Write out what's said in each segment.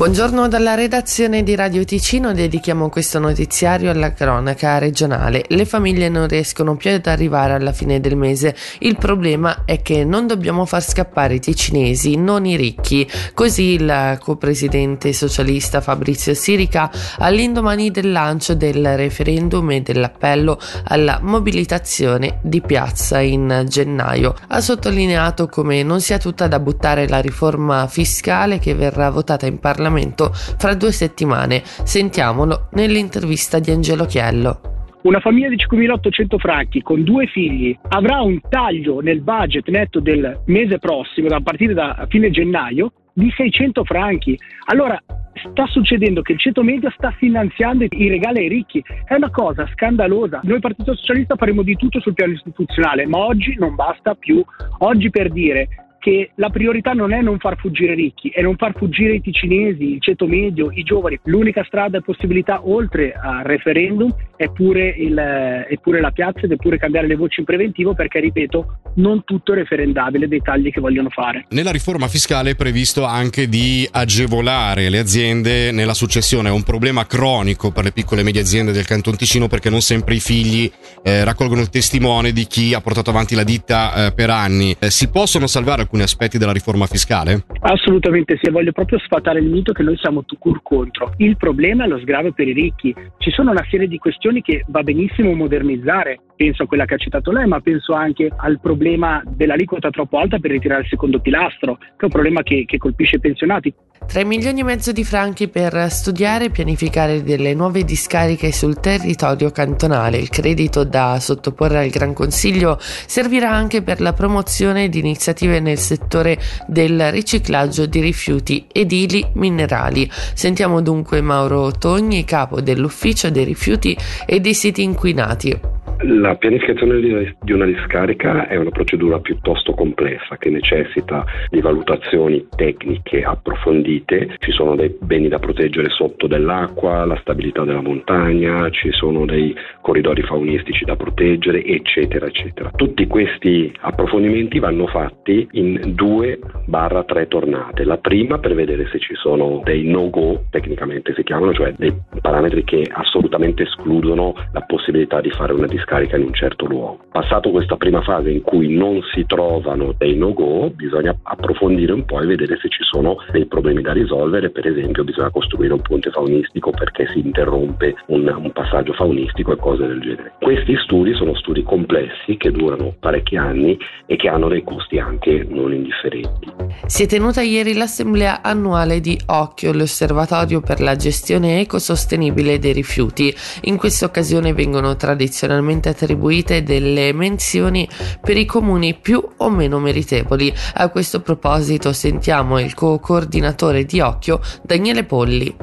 Buongiorno dalla redazione di Radio Ticino, dedichiamo questo notiziario alla cronaca regionale. Le famiglie non riescono più ad arrivare alla fine del mese. Il problema è che non dobbiamo far scappare i ticinesi, non i ricchi. Così il co-presidente socialista Fabrizio Sirica all'indomani del lancio del referendum e dell'appello alla mobilitazione di piazza in gennaio ha sottolineato come non sia tutta da buttare la riforma fiscale che verrà votata in Parlamento Parlamento fra due settimane. Sentiamolo nell'intervista di Angelo Chiello. Una famiglia di 5.800 franchi con due figli avrà un taglio nel budget netto del mese prossimo, a partire da fine gennaio, di 600 franchi. Allora sta succedendo che il ceto medio sta finanziando i regali ai ricchi. È una cosa scandalosa. Noi Partito Socialista faremo di tutto sul piano istituzionale, ma oggi non basta più. Oggi per dire che la priorità non è non far fuggire i ricchi, è non far fuggire i ticinesi, il ceto medio, i giovani. L'unica strada e possibilità, oltre al referendum, è pure, il, è pure la piazza ed è pure cambiare le voci in preventivo perché, ripeto, non tutto è referendabile dei tagli che vogliono fare. Nella riforma fiscale è previsto anche di agevolare le aziende nella successione. È un problema cronico per le piccole e medie aziende del Canton Ticino perché non sempre i figli eh, raccolgono il testimone di chi ha portato avanti la ditta eh, per anni. Eh, si possono salvare alcuni aspetti della riforma fiscale? Assolutamente sì, voglio proprio sfatare il mito che noi siamo tucur contro. Il problema è lo sgravio per i ricchi. Ci sono una serie di questioni che va benissimo modernizzare, penso a quella che ha citato lei, ma penso anche al problema dell'aliquota troppo alta per ritirare il secondo pilastro, che è un problema che, che colpisce i pensionati. 3 milioni e mezzo di franchi per studiare e pianificare delle nuove discariche sul territorio cantonale. Il credito da sottoporre al Gran Consiglio servirà anche per la promozione di iniziative nel settore del riciclaggio di rifiuti edili minerali. Sentiamo dunque Mauro Togni, capo dell'Ufficio dei rifiuti e dei siti inquinati. La pianificazione di una discarica è una procedura piuttosto complessa che necessita di valutazioni tecniche approfondite, ci sono dei beni da proteggere sotto dell'acqua, la stabilità della montagna, ci sono dei corridori faunistici da proteggere, eccetera, eccetera. Tutti questi approfondimenti vanno fatti in due barra tre tornate. La prima per vedere se ci sono dei no-go, tecnicamente si chiamano, cioè dei parametri che assolutamente escludono la possibilità di fare una discarica scarica in un certo luogo. Passato questa prima fase in cui non si trovano dei no-go, bisogna approfondire un po' e vedere se ci sono dei problemi da risolvere, per esempio bisogna costruire un ponte faunistico perché si interrompe un, un passaggio faunistico e cose del genere. Questi studi sono studi complessi che durano parecchi anni e che hanno dei costi anche non indifferenti. Si è tenuta ieri l'assemblea annuale di Occhio, l'osservatorio per la gestione ecosostenibile dei rifiuti. In questa occasione vengono tradizionalmente solamente attribuite delle menzioni per i comuni più o meno meritevoli. A questo proposito sentiamo il co-coordinatore di Occhio, Daniele Polli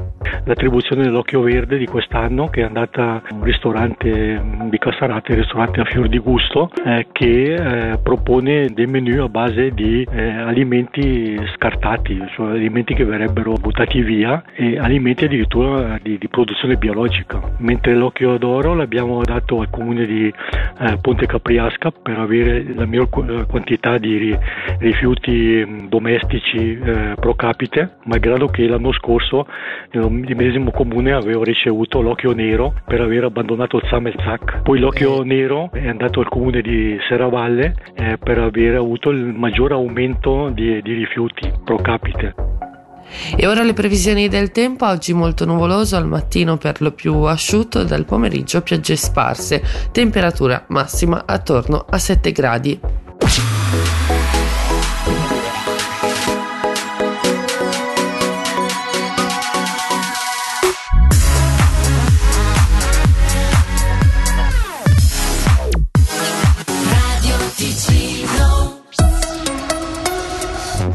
l'attribuzione dell'Occhio Verde di quest'anno che è andata a un ristorante di Cassarate, il ristorante a fior di gusto, eh, che eh, propone dei menu a base di eh, alimenti scartati, cioè alimenti che verrebbero buttati via e alimenti addirittura di, di produzione biologica. Mentre l'Occhio d'Oro l'abbiamo dato al comune di eh, Ponte Capriasca per avere la miglior quantità di rifiuti domestici eh, pro capite, malgrado che l'anno scorso nel medesimo comune avevo ricevuto l'occhio nero per aver abbandonato il Samelzak. Poi l'occhio nero è andato al comune di Serravalle eh, per aver avuto il maggior aumento di, di rifiuti pro capite. E ora le previsioni del tempo, oggi molto nuvoloso, al mattino per lo più asciutto, dal pomeriggio piogge sparse, temperatura massima attorno a 7 gradi.